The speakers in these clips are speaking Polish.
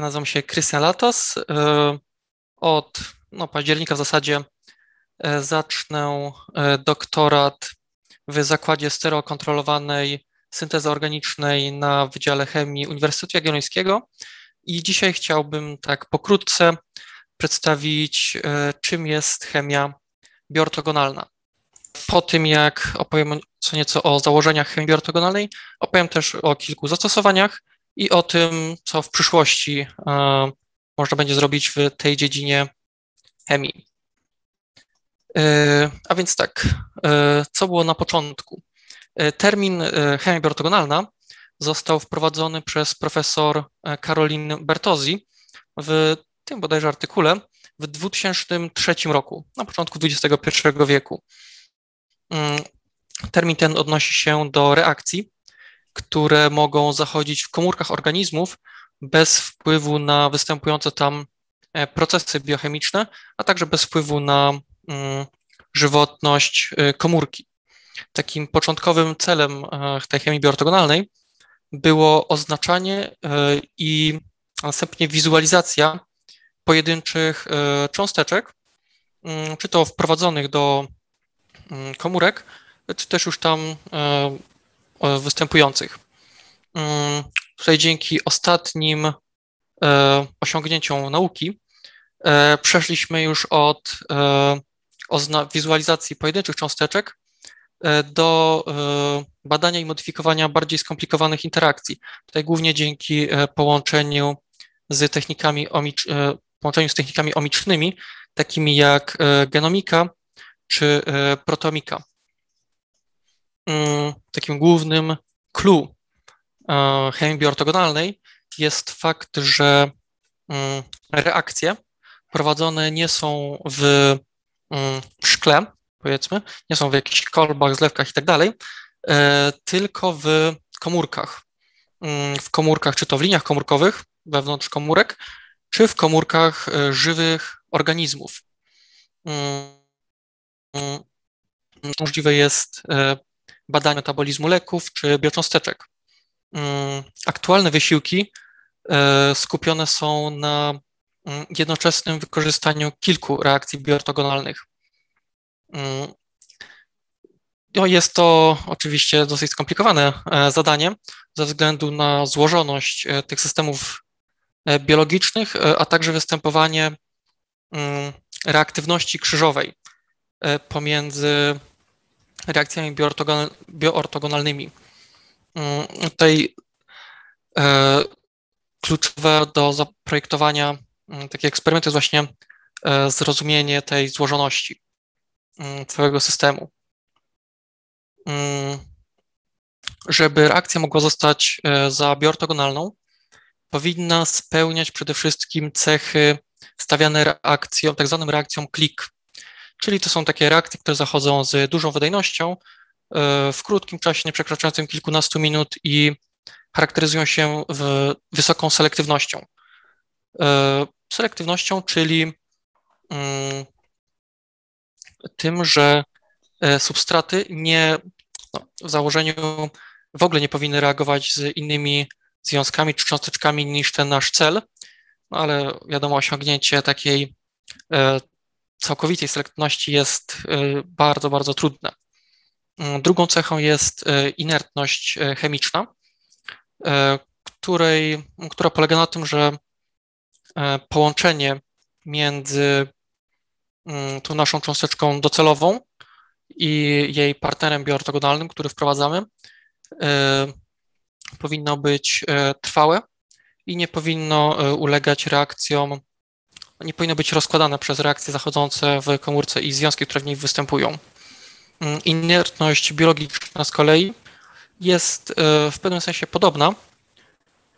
Ja nazywam się Krystian Latos. Od no, października w zasadzie zacznę doktorat w zakładzie stereokontrolowanej syntezy organicznej na Wydziale Chemii Uniwersytetu Jagiellońskiego i dzisiaj chciałbym tak pokrótce przedstawić, czym jest chemia biortogonalna. Po tym, jak opowiem co nieco o założeniach chemii biortogonalnej, opowiem też o kilku zastosowaniach i o tym, co w przyszłości e, można będzie zrobić w tej dziedzinie chemii. E, a więc tak, e, co było na początku? Termin chemia biortogonalna został wprowadzony przez profesor Karolin Bertozzi w tym bodajże artykule w 2003 roku, na początku XXI wieku. Mm, termin ten odnosi się do reakcji, które mogą zachodzić w komórkach organizmów bez wpływu na występujące tam e, procesy biochemiczne, a także bez wpływu na mm, żywotność e, komórki. Takim początkowym celem e, tej chemii bioortogonalnej było oznaczanie i następnie wizualizacja pojedynczych cząsteczek, mm, czy to wprowadzonych do mm, komórek, czy też już tam występujących. Mm, tutaj dzięki ostatnim e, osiągnięciom nauki e, przeszliśmy już od e, wizualizacji pojedynczych cząsteczek do badania i modyfikowania bardziej skomplikowanych interakcji. Tutaj głównie dzięki połączeniu z technikami, połączeniu z technikami omicznymi, takimi jak genomika czy protomika. Mm, takim głównym clue e, chemii biortogonalnej jest fakt, że mm, reakcje prowadzone nie są w mm, szkle, powiedzmy, nie są w jakichś kolbach, zlewkach i tak dalej, e, tylko w komórkach. W komórkach, czy to w liniach komórkowych, wewnątrz komórek, czy w komórkach e, żywych organizmów. Możliwe jest badania metabolizmu leków czy biocząsteczek. Mm, aktualne wysiłki e, skupione są na mm, jednoczesnym wykorzystaniu kilku reakcji biortogonalnych. Mm, no jest to oczywiście dosyć skomplikowane e, zadanie ze względu na złożoność e, tych systemów biologicznych, a także występowanie reaktywności krzyżowej pomiędzy reakcjami bioortogonalnymi. Mm, tutaj e, kluczowe do zaprojektowania mm, takiego eksperymentu jest właśnie e, zrozumienie tej złożoności mm, całego systemu. Żeby reakcja mogła zostać e, za bioortogonalną, powinna spełniać przede wszystkim cechy stawiane reakcją, tak zwaną reakcją klik, czyli to są takie reakcje, które zachodzą z dużą wydajnością e, w krótkim czasie, nie przekraczającym kilkunastu minut i charakteryzują się wysoką selektywnością. E, selektywnością, czyli mm, tym, że e, substraty nie, no, w założeniu w ogóle nie powinny reagować z innymi związkami czy cząsteczkami niż ten nasz cel, no ale wiadomo, osiągnięcie takiej całkowitej selektywności jest y, bardzo, bardzo trudne. Mm, drugą cechą jest y, inertność y, chemiczna, której, która polega na tym, że połączenie między mm, tą naszą cząsteczką docelową i jej partnerem bioortogonalnym, który wprowadzamy, powinno być trwałe i nie powinno ulegać reakcjom nie powinno być rozkładane przez reakcje zachodzące w komórce i związki, które w niej występują. Mm, inertność biologiczna z kolei jest e, w pewnym sensie podobna,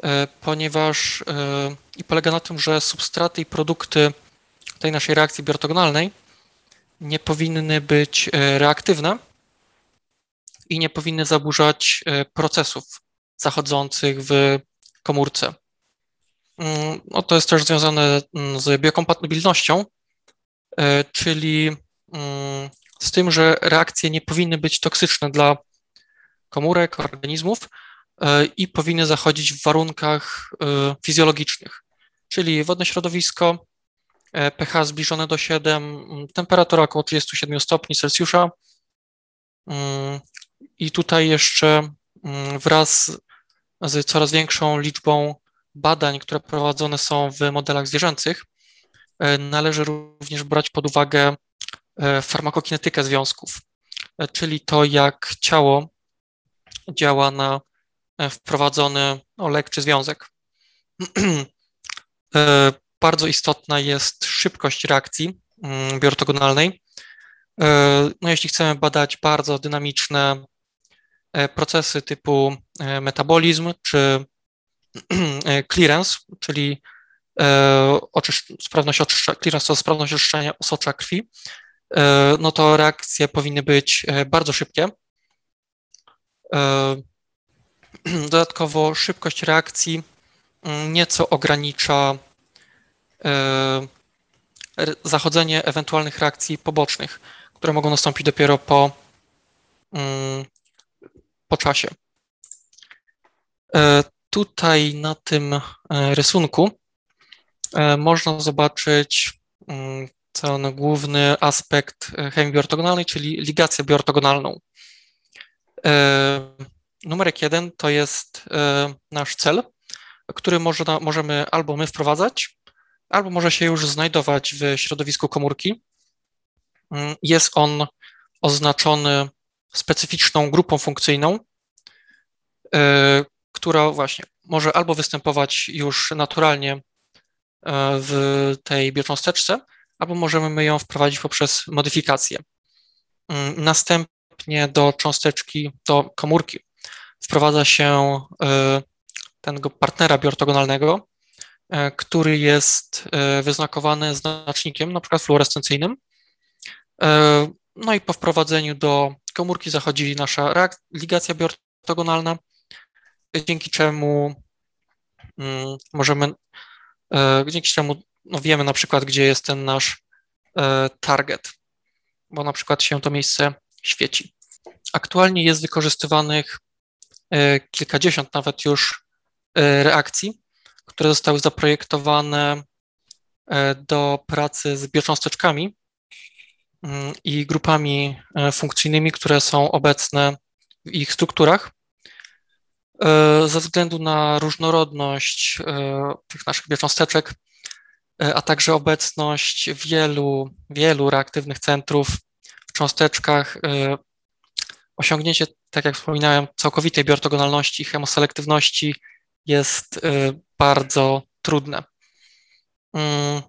e, ponieważ e, i polega na tym, że substraty i produkty tej naszej reakcji biortogonalnej nie powinny być reaktywne i nie powinny zaburzać procesów zachodzących w komórce. Mm, no to jest też związane mm, z biokompatybilnością, e, czyli mm, z tym, że reakcje nie powinny być toksyczne dla komórek, organizmów e, i powinny zachodzić w warunkach e, fizjologicznych, czyli wodne środowisko, pH zbliżone do 7, temperatura około 37 stopni Celsjusza. I tutaj jeszcze wraz z coraz większą liczbą badań, które prowadzone są w modelach zwierzęcych, należy również brać pod uwagę farmakokinetykę związków, czyli to, jak ciało działa na wprowadzony no, lek czy związek. E, bardzo istotna jest szybkość reakcji mm, biortogonalnej. E, no, jeśli chcemy badać bardzo dynamiczne e, procesy typu metabolizm czy clearance, czyli sprawność oczyszczenia, clearance to sprawność oczyszczenia osocza krwi, no to reakcje powinny być bardzo szybkie. Dodatkowo szybkość reakcji mm, nieco ogranicza e, zachodzenie ewentualnych reakcji pobocznych, które mogą nastąpić dopiero po, mm, po czasie. E, tutaj na tym e, rysunku można zobaczyć mm, ten główny aspekt chemii biortogonalnej, czyli ligację biortogonalną. Numerek jeden to jest e, nasz cel, który może, możemy albo my wprowadzać, albo może się już znajdować w środowisku komórki. Mm, jest on oznaczony specyficzną grupą funkcyjną, e, która właśnie może albo występować już naturalnie e, w tej biocząsteczce, albo możemy my ją wprowadzić poprzez modyfikację. Mm, następnie do cząsteczki, do komórki wprowadza się e, tego partnera biortogonalnego, e, który jest wyznakowany znacznikiem, na przykład fluorescencyjnym. No i po wprowadzeniu do komórki zachodzi nasza ligacja biortogonalna, dzięki czemu mm, możemy, dzięki czemu no wiemy na przykład, gdzie jest ten nasz target, bo na przykład się to miejsce świeci. Aktualnie jest wykorzystywanych E, kilkadziesiąt nawet już e, reakcji, które zostały zaprojektowane e, do pracy z biocząsteczkami mm, i grupami funkcyjnymi, które są obecne w ich strukturach. Ze względu na różnorodność tych naszych biocząsteczek, a także obecność wielu, wielu reaktywnych centrów w cząsteczkach, osiągnięcie tak jak wspominałem, całkowitej biortogonalności, chemoselektywności jest bardzo trudne. Mm,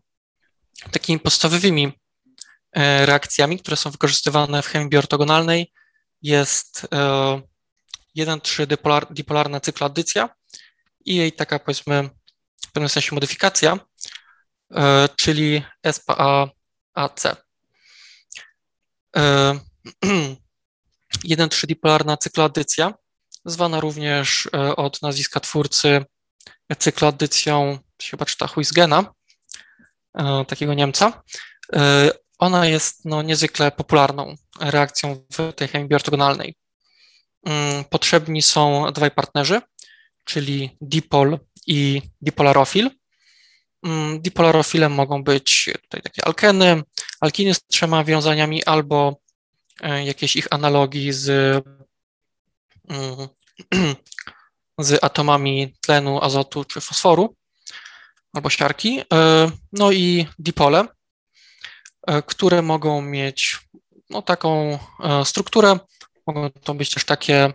takimi podstawowymi reakcjami, które są wykorzystywane w chemii biortogonalnej jest 1,3 y, dipolarna cykloaddycja i jej taka powiedzmy w pewnym sensie modyfikacja, czyli SPA-AC. 1,3 dipolarna cykloaddycja, zwana również e, od nazwiska twórcy cykloaddycją, chyba czyta Huysgena, e, takiego Niemca. E, ona jest no, niezwykle popularną reakcją w tej chemii biortogonalnej. Mm, potrzebni są dwaj partnerzy, czyli dipol i dipolarofil. Mm, Dipolarofilem mogą być tutaj takie alkeny, alkiny z trzema wiązaniami albo E, jakieś ich analogii z, mm, z atomami tlenu, azotu czy fosforu albo siarki. E, no i dipole, e, które mogą mieć no, taką strukturę. Mogą to być też takie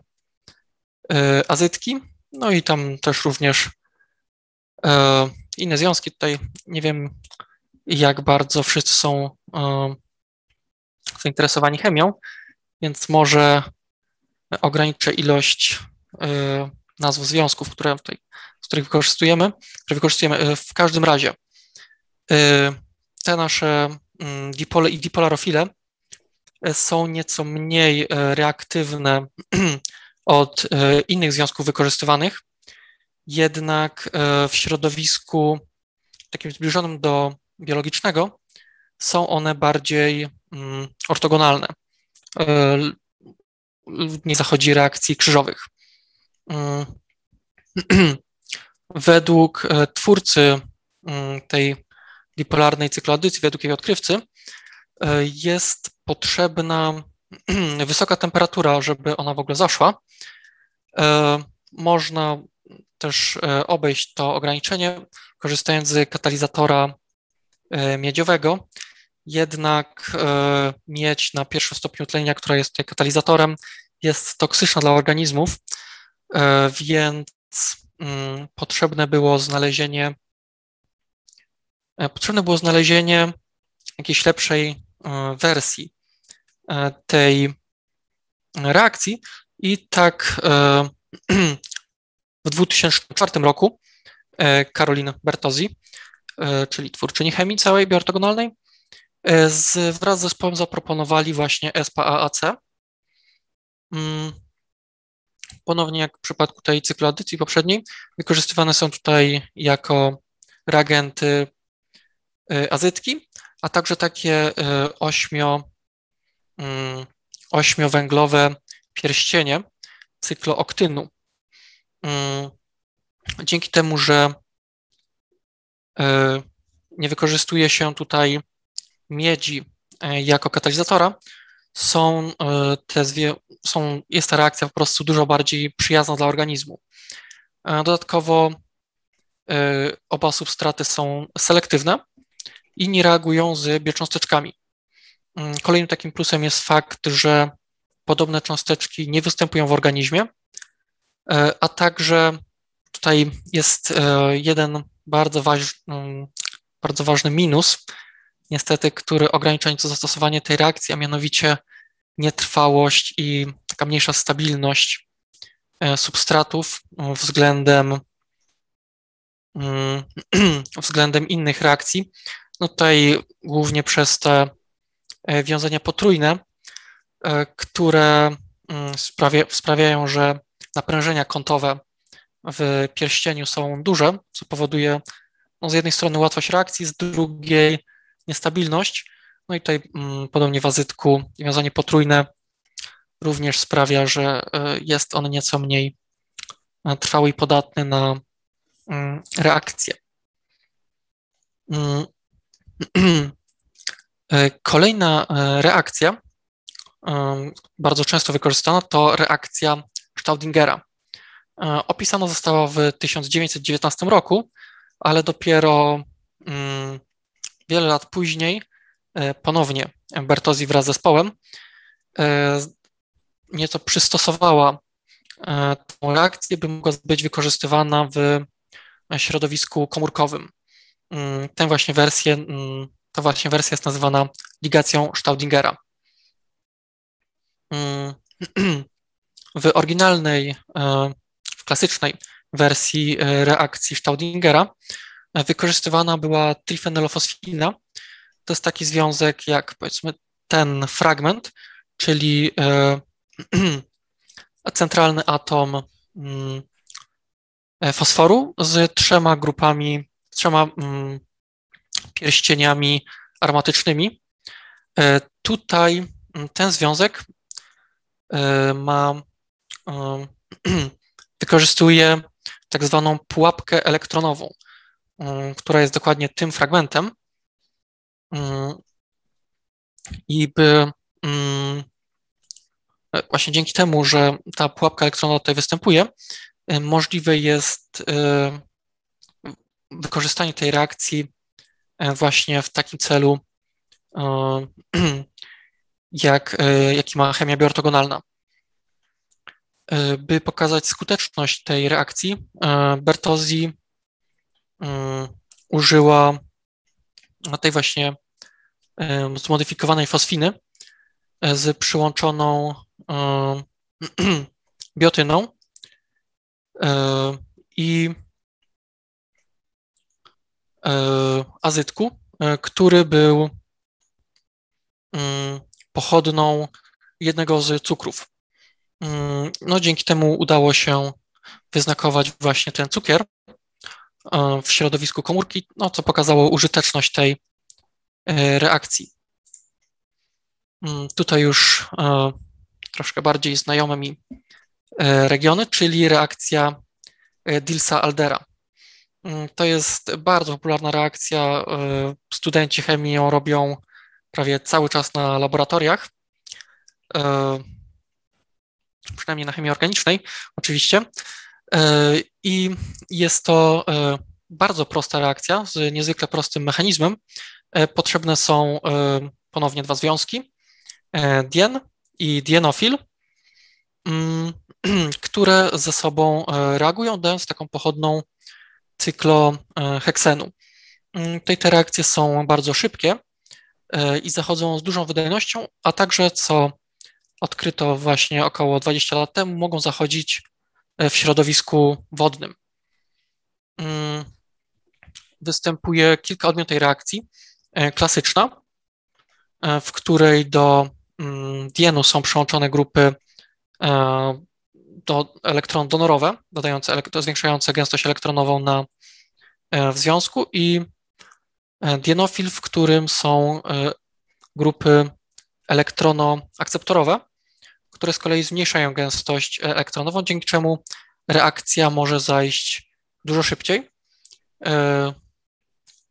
azytki, no i tam też również inne związki. Tutaj nie wiem, jak bardzo wszyscy są zainteresowani chemią, więc może ograniczę ilość nazw związków, które tutaj, których wykorzystujemy, które wykorzystujemy. W każdym razie te nasze mm, dipole i dipolarofile są nieco mniej reaktywne od innych związków wykorzystywanych, jednak w środowisku takim zbliżonym do biologicznego są one bardziej mm, ortogonalne. E, nie zachodzi reakcji krzyżowych. Mm. Według e, twórcy tej dipolarnej cykloadycji według jej odkrywcy jest potrzebna wysoka temperatura, żeby ona w ogóle zaszła. Można też obejść to ograniczenie, korzystając z katalizatora miedziowego, jednak e, miedź na pierwszym stopniu tlenia, która jest tutaj katalizatorem, jest toksyczna dla organizmów, e, więc mm, potrzebne było znalezienie e, potrzebne było znalezienie jakiejś lepszej wersji tej reakcji i tak w 2004 roku Karolin Bertozzi, czyli twórczyni chemii całej biortogonalnej, E, z, wraz z zespołem zaproponowali właśnie SPAAC. Mm, ponownie jak w przypadku tej cykloadycji poprzedniej, wykorzystywane są tutaj jako reagenty e, azytki, a także takie e, ośmio, ośmiowęglowe pierścienie cyklooktynu. Mm, dzięki temu, że nie wykorzystuje się tutaj miedzi e, jako katalizatora, są e, te zwie, są, jest ta reakcja po prostu dużo bardziej przyjazna dla organizmu. E, dodatkowo oba substraty są selektywne i nie reagują z biocząsteczkami. Mm, kolejnym takim plusem jest fakt, że podobne cząsteczki nie występują w organizmie, a także tutaj jest jeden bardzo, waż, mm, bardzo ważny minus, niestety, który ogranicza nieco zastosowanie tej reakcji, a mianowicie nietrwałość i taka mniejsza stabilność e, substratów względem, mm, względem innych reakcji. No tutaj głównie przez te e, wiązania potrójne, e, które mm, sprawia, sprawiają, że naprężenia kątowe w pierścieniu są duże, co powoduje no, z jednej strony łatwość reakcji, z drugiej niestabilność. No i tutaj mm, podobnie w azytku wiązanie potrójne również sprawia, że e, jest on nieco mniej e, trwały i podatny na mm, reakcję. Mm. E, kolejna reakcja, bardzo często wykorzystana, to reakcja Staudingera. Opisana została w 1919 roku, ale dopiero wiele lat później e, ponownie Bertozzi wraz z zespołem e, nieco przystosowała e, tę reakcję, by mogła być wykorzystywana w środowisku komórkowym. Mm, tę właśnie wersję, mm, ta właśnie wersja jest nazywana ligacją Staudingera. Mm, w oryginalnej, w klasycznej wersji reakcji Staudingera wykorzystywana była trifenylofosfina. To jest taki związek jak powiedzmy ten fragment, czyli e, centralny atom mm, e, fosforu z trzema grupami, trzema mm, pierścieniami aromatycznymi. E, tutaj mm, ten związek ma, wykorzystuje tak zwaną pułapkę elektronową. Mm, która jest dokładnie tym fragmentem. Mm, I by właśnie dzięki temu, że ta pułapka elektrona tutaj występuje, możliwe jest wykorzystanie tej reakcji właśnie w takim celu, jak, jaki ma chemia bioortogonalna. By pokazać skuteczność tej reakcji, Bertozzi użyła tej właśnie zmodyfikowanej fosfiny e, z przyłączoną biotyną e, i e, azytku, który był mm, pochodną jednego z cukrów. Mm, no, dzięki temu udało się wyznakować właśnie ten cukier, E, w środowisku komórki, no, co pokazało użyteczność tej e, reakcji. Mm, tutaj już e, troszkę bardziej znajome mi regiony, czyli reakcja Dilsa-Aldera. Mm, to jest bardzo popularna reakcja. Studenci chemii ją robią prawie cały czas na laboratoriach, przynajmniej na chemii organicznej, oczywiście. I jest to bardzo prosta reakcja z niezwykle prostym mechanizmem. Potrzebne są ponownie dwa związki, dien i dienofil, mm, które ze sobą reagują, dając taką pochodną cykloheksenu. Mm, tutaj te reakcje są bardzo szybkie e, i zachodzą z dużą wydajnością, a także, co odkryto właśnie około 20 lat temu, mogą zachodzić e, w środowisku wodnym. Mm, występuje kilka odmian tej reakcji. E, klasyczna, w której do mm, dienu są przyłączone grupy do elektron donorowe, dodające, zwiększające gęstość elektronową na, e, w związku i e, dienofil, w którym są e, grupy elektronoakceptorowe, które z kolei zmniejszają gęstość elektronową, dzięki czemu reakcja może zajść dużo szybciej.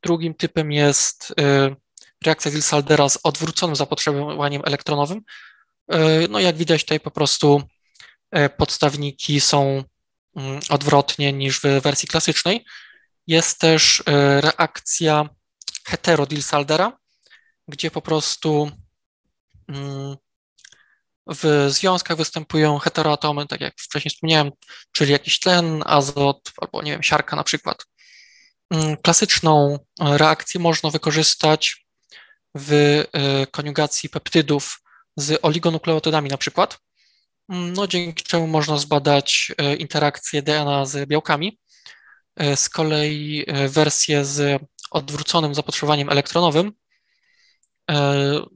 Drugim typem jest reakcja Dilsaldera z odwróconym zapotrzebowaniem elektronowym. No jak widać tutaj po prostu podstawniki są mm, odwrotnie niż w wersji klasycznej. Jest też e, reakcja hetero-Dilsaldera, gdzie po prostu mm, w związkach występują heteroatomy, tak jak wcześniej wspomniałem, czyli jakiś tlen, azot albo nie wiem, siarka na przykład. Mm, klasyczną reakcję można wykorzystać w e, koniugacji peptydów z oligonukleotydami na przykład no, dzięki czemu można zbadać e, interakcję DNA z białkami. E, z kolei e, wersję z odwróconym zapotrzebowaniem elektronowym,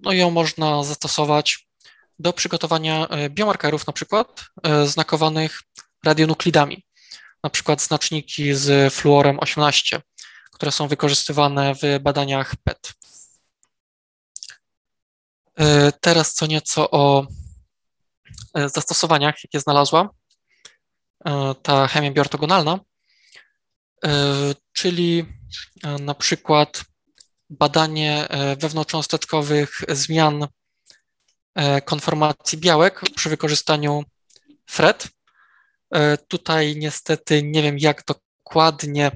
no ją można zastosować do przygotowania biomarkerów, na przykład znakowanych radionuklidami, na przykład znaczniki z fluorem 18, które są wykorzystywane w badaniach PET. Teraz co nieco o zastosowaniach, jakie znalazła e, ta chemia biortogonalna, e, czyli na przykład badanie wewnątrzcząsteczkowych zmian konformacji białek przy wykorzystaniu FRED. Tutaj niestety nie wiem, jak dokładnie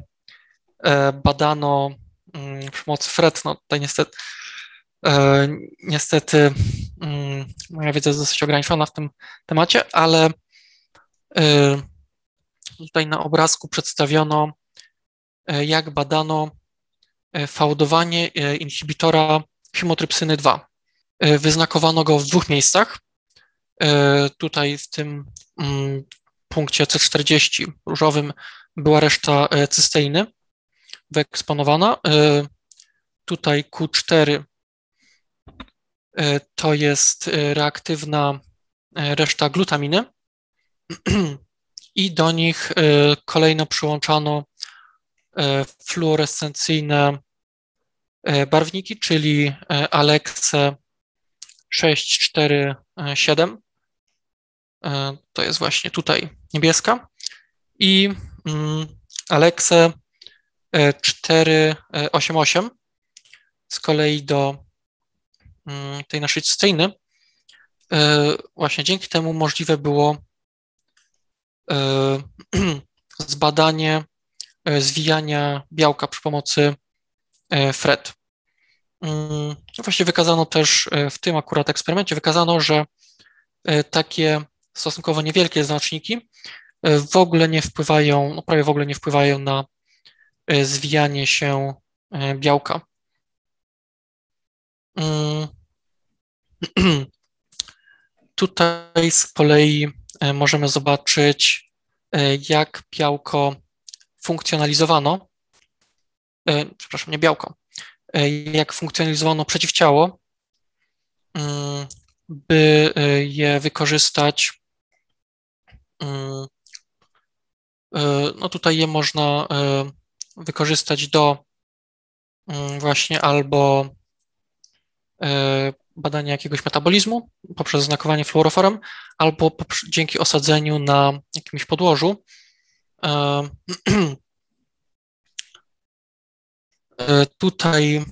badano mm, przy pomocy FRED. No tutaj niestety E, niestety moja wiedza jest dosyć ograniczona w tym temacie, ale e, tutaj na obrazku przedstawiono, e, jak badano fałdowanie inhibitora chemotrypsyny 2. Wyznakowano go w dwóch miejscach. Tutaj w tym mm, punkcie C40 różowym była reszta cysteiny wyeksponowana. Tutaj Q4 E, to jest e, reaktywna e, reszta glutaminy. I do nich kolejno przyłączano fluorescencyjne barwniki, czyli Alexe 647, to jest właśnie tutaj niebieska, i mm, Alexe 488 z kolei do tej naszej cysteiny, e, właśnie dzięki temu możliwe było e, zbadanie e, zwijania białka przy pomocy FRED. Mm, właśnie wykazano też w tym akurat eksperymencie, wykazano, że takie stosunkowo niewielkie znaczniki w ogóle nie wpływają, no prawie w ogóle nie wpływają na zwijanie się białka. Mm. Tutaj z kolei e, możemy zobaczyć, e, jak białko funkcjonalizowano, e, przepraszam, nie białko, jak funkcjonalizowano przeciwciało, mm, by je wykorzystać. Mm, no tutaj je można wykorzystać do właśnie albo E, badania jakiegoś metabolizmu poprzez znakowanie fluoroforem albo dzięki osadzeniu na jakimś podłożu. E, Tutaj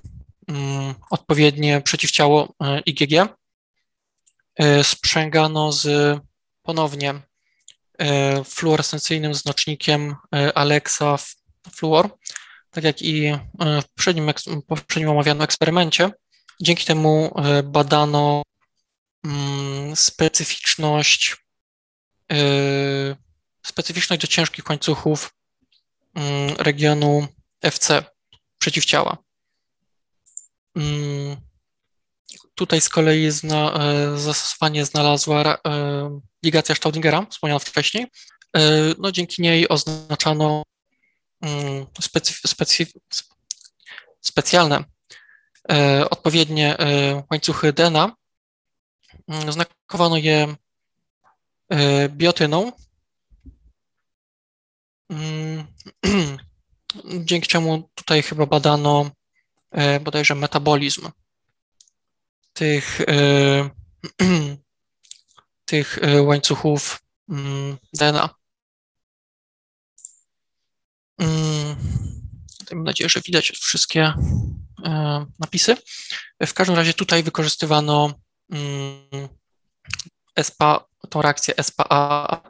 mm, odpowiednie przeciwciało IgG sprzęgano z ponownie fluorescencyjnym znacznikiem Alexa Fluor, tak jak i w poprzednim, poprzednim omawianym eksperymencie. Dzięki temu badano mm, specyficzność specyficzność do ciężkich łańcuchów mm, regionu FC, przeciwciała. Mm, tutaj z kolei zna, e, zastosowanie znalazła e, ligacja Staudingera, wspomniana wcześniej. E, no, dzięki niej oznaczano specjalne odpowiednie łańcuchy DNA. Znakowano je biotyną, Mm, dzięki czemu tutaj chyba badano e, bodajże metabolizm tych, e, tych e, łańcuchów mm, DNA. Mm, mam nadzieję, że widać wszystkie napisy. W każdym razie tutaj wykorzystywano SPA, tą reakcję SPA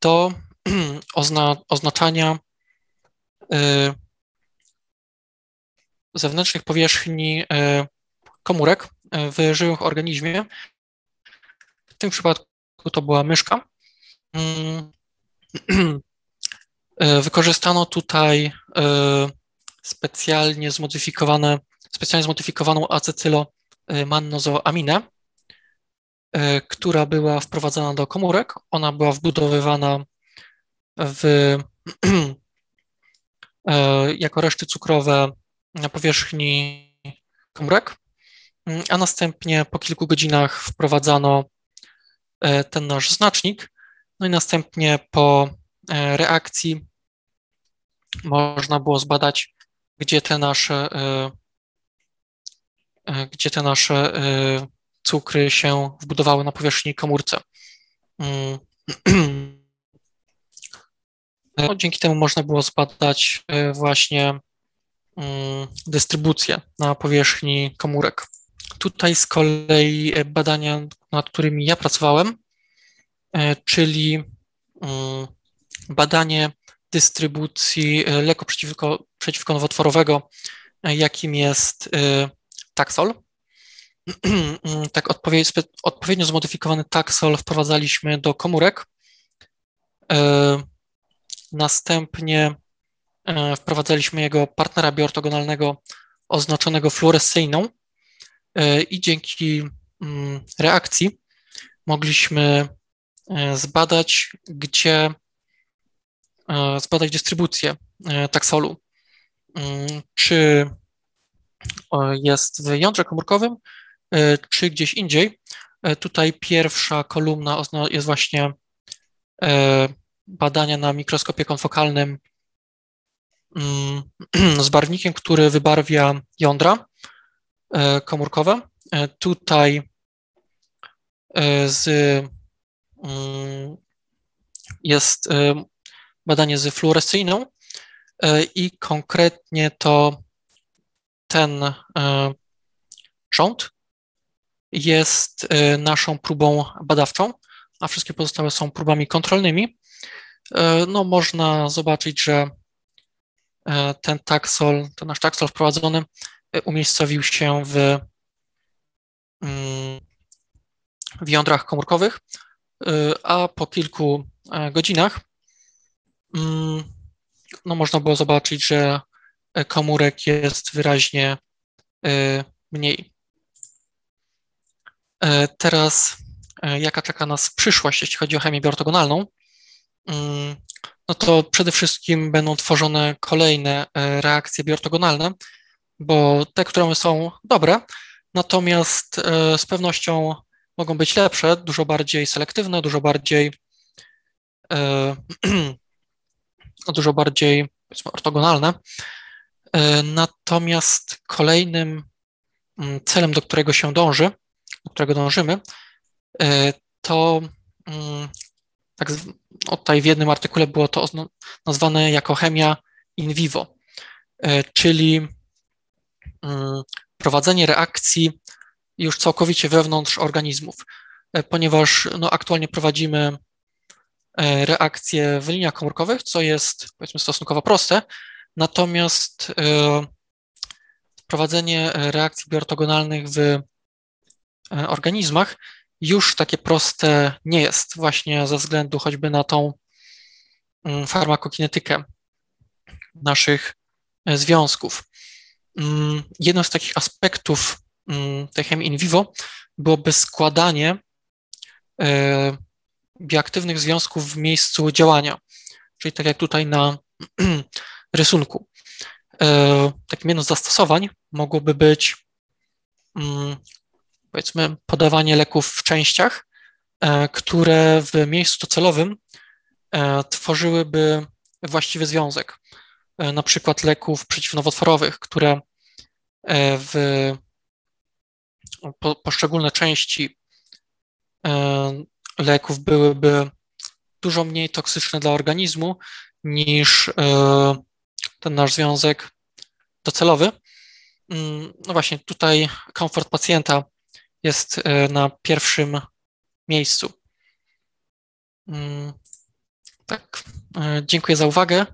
do ozna, oznaczania y, zewnętrznych powierzchni komórek w żywym organizmie. W tym przypadku to była myszka. Mm. Wykorzystano tutaj specjalnie zmodyfikowane, specjalnie zmodyfikowaną acetylomannozoaminę, która była wprowadzana do komórek. Ona była wbudowywana w, e, jako reszty cukrowe na powierzchni komórek, a następnie po kilku godzinach wprowadzano e, ten nasz znacznik, no i następnie po e, reakcji można było zbadać, gdzie te nasze, gdzie te nasze cukry się wbudowały na powierzchni komórce. Mm. No, dzięki temu można było zbadać e, właśnie mm, dystrybucję na powierzchni komórek. Tutaj z kolei e, badania, nad którymi ja pracowałem, e, czyli mm, badanie dystrybucji leku przeciwko, przeciwkonowotworowego, jakim jest taksol. Tak odpowiednio zmodyfikowany taksol wprowadzaliśmy do komórek Następnie e, wprowadzaliśmy jego partnera biortogonalnego oznaczonego fluorescyjną e, i dzięki mm, reakcji mogliśmy e, zbadać, gdzie zbadać dystrybucję taksolu. Mm, czy jest w jądrze komórkowym, czy gdzieś indziej. Tutaj pierwsza kolumna jest właśnie badania na mikroskopie konfokalnym mm, z barwnikiem, który wybarwia jądra e, komórkowe. E, tutaj e, z, mm, jest badanie z fluorescyjną i konkretnie to ten rząd jest naszą próbą badawczą, a wszystkie pozostałe są próbami kontrolnymi. E, no można zobaczyć, że e, ten taksol, ten nasz taksol wprowadzony e, umiejscowił się w, mm, w jądrach komórkowych, a po kilku godzinach no można było zobaczyć, że komórek jest wyraźnie mniej. Teraz jaka czeka nas przyszłość, jeśli chodzi o chemię biortogonalną? Mm, no to przede wszystkim będą tworzone kolejne e, reakcje biortogonalne, bo te, które są dobre, natomiast e, z pewnością mogą być lepsze, dużo bardziej selektywne, dużo bardziej e, dużo bardziej ortogonalne. Natomiast kolejnym mm, celem, do którego się dąży, do którego dążymy, to mm, tak tutaj w jednym artykule było to nazwane jako chemia in vivo. czyli mm, prowadzenie reakcji już całkowicie wewnątrz organizmów, ponieważ no, aktualnie prowadzimy reakcje w liniach komórkowych, co jest powiedzmy stosunkowo proste, natomiast prowadzenie reakcji biortogonalnych w organizmach już takie proste nie jest, właśnie ze względu choćby na tą mm, farmakokinetykę naszych e, związków. Mm, jednym z takich aspektów mm, tej chemii in vivo byłoby składanie e, bioaktywnych związków w miejscu działania, czyli tak jak tutaj na rysunku. E, takim jednym z zastosowań mogłoby być powiedzmy podawanie leków w częściach, e, które w miejscu docelowym e, tworzyłyby właściwy związek. Na przykład leków przeciwnowotworowych, które w poszczególne części leków byłyby dużo mniej toksyczne dla organizmu niż ten nasz związek docelowy. Mm, no właśnie, tutaj komfort pacjenta jest e, na pierwszym miejscu. Mm, tak, e, dziękuję za uwagę.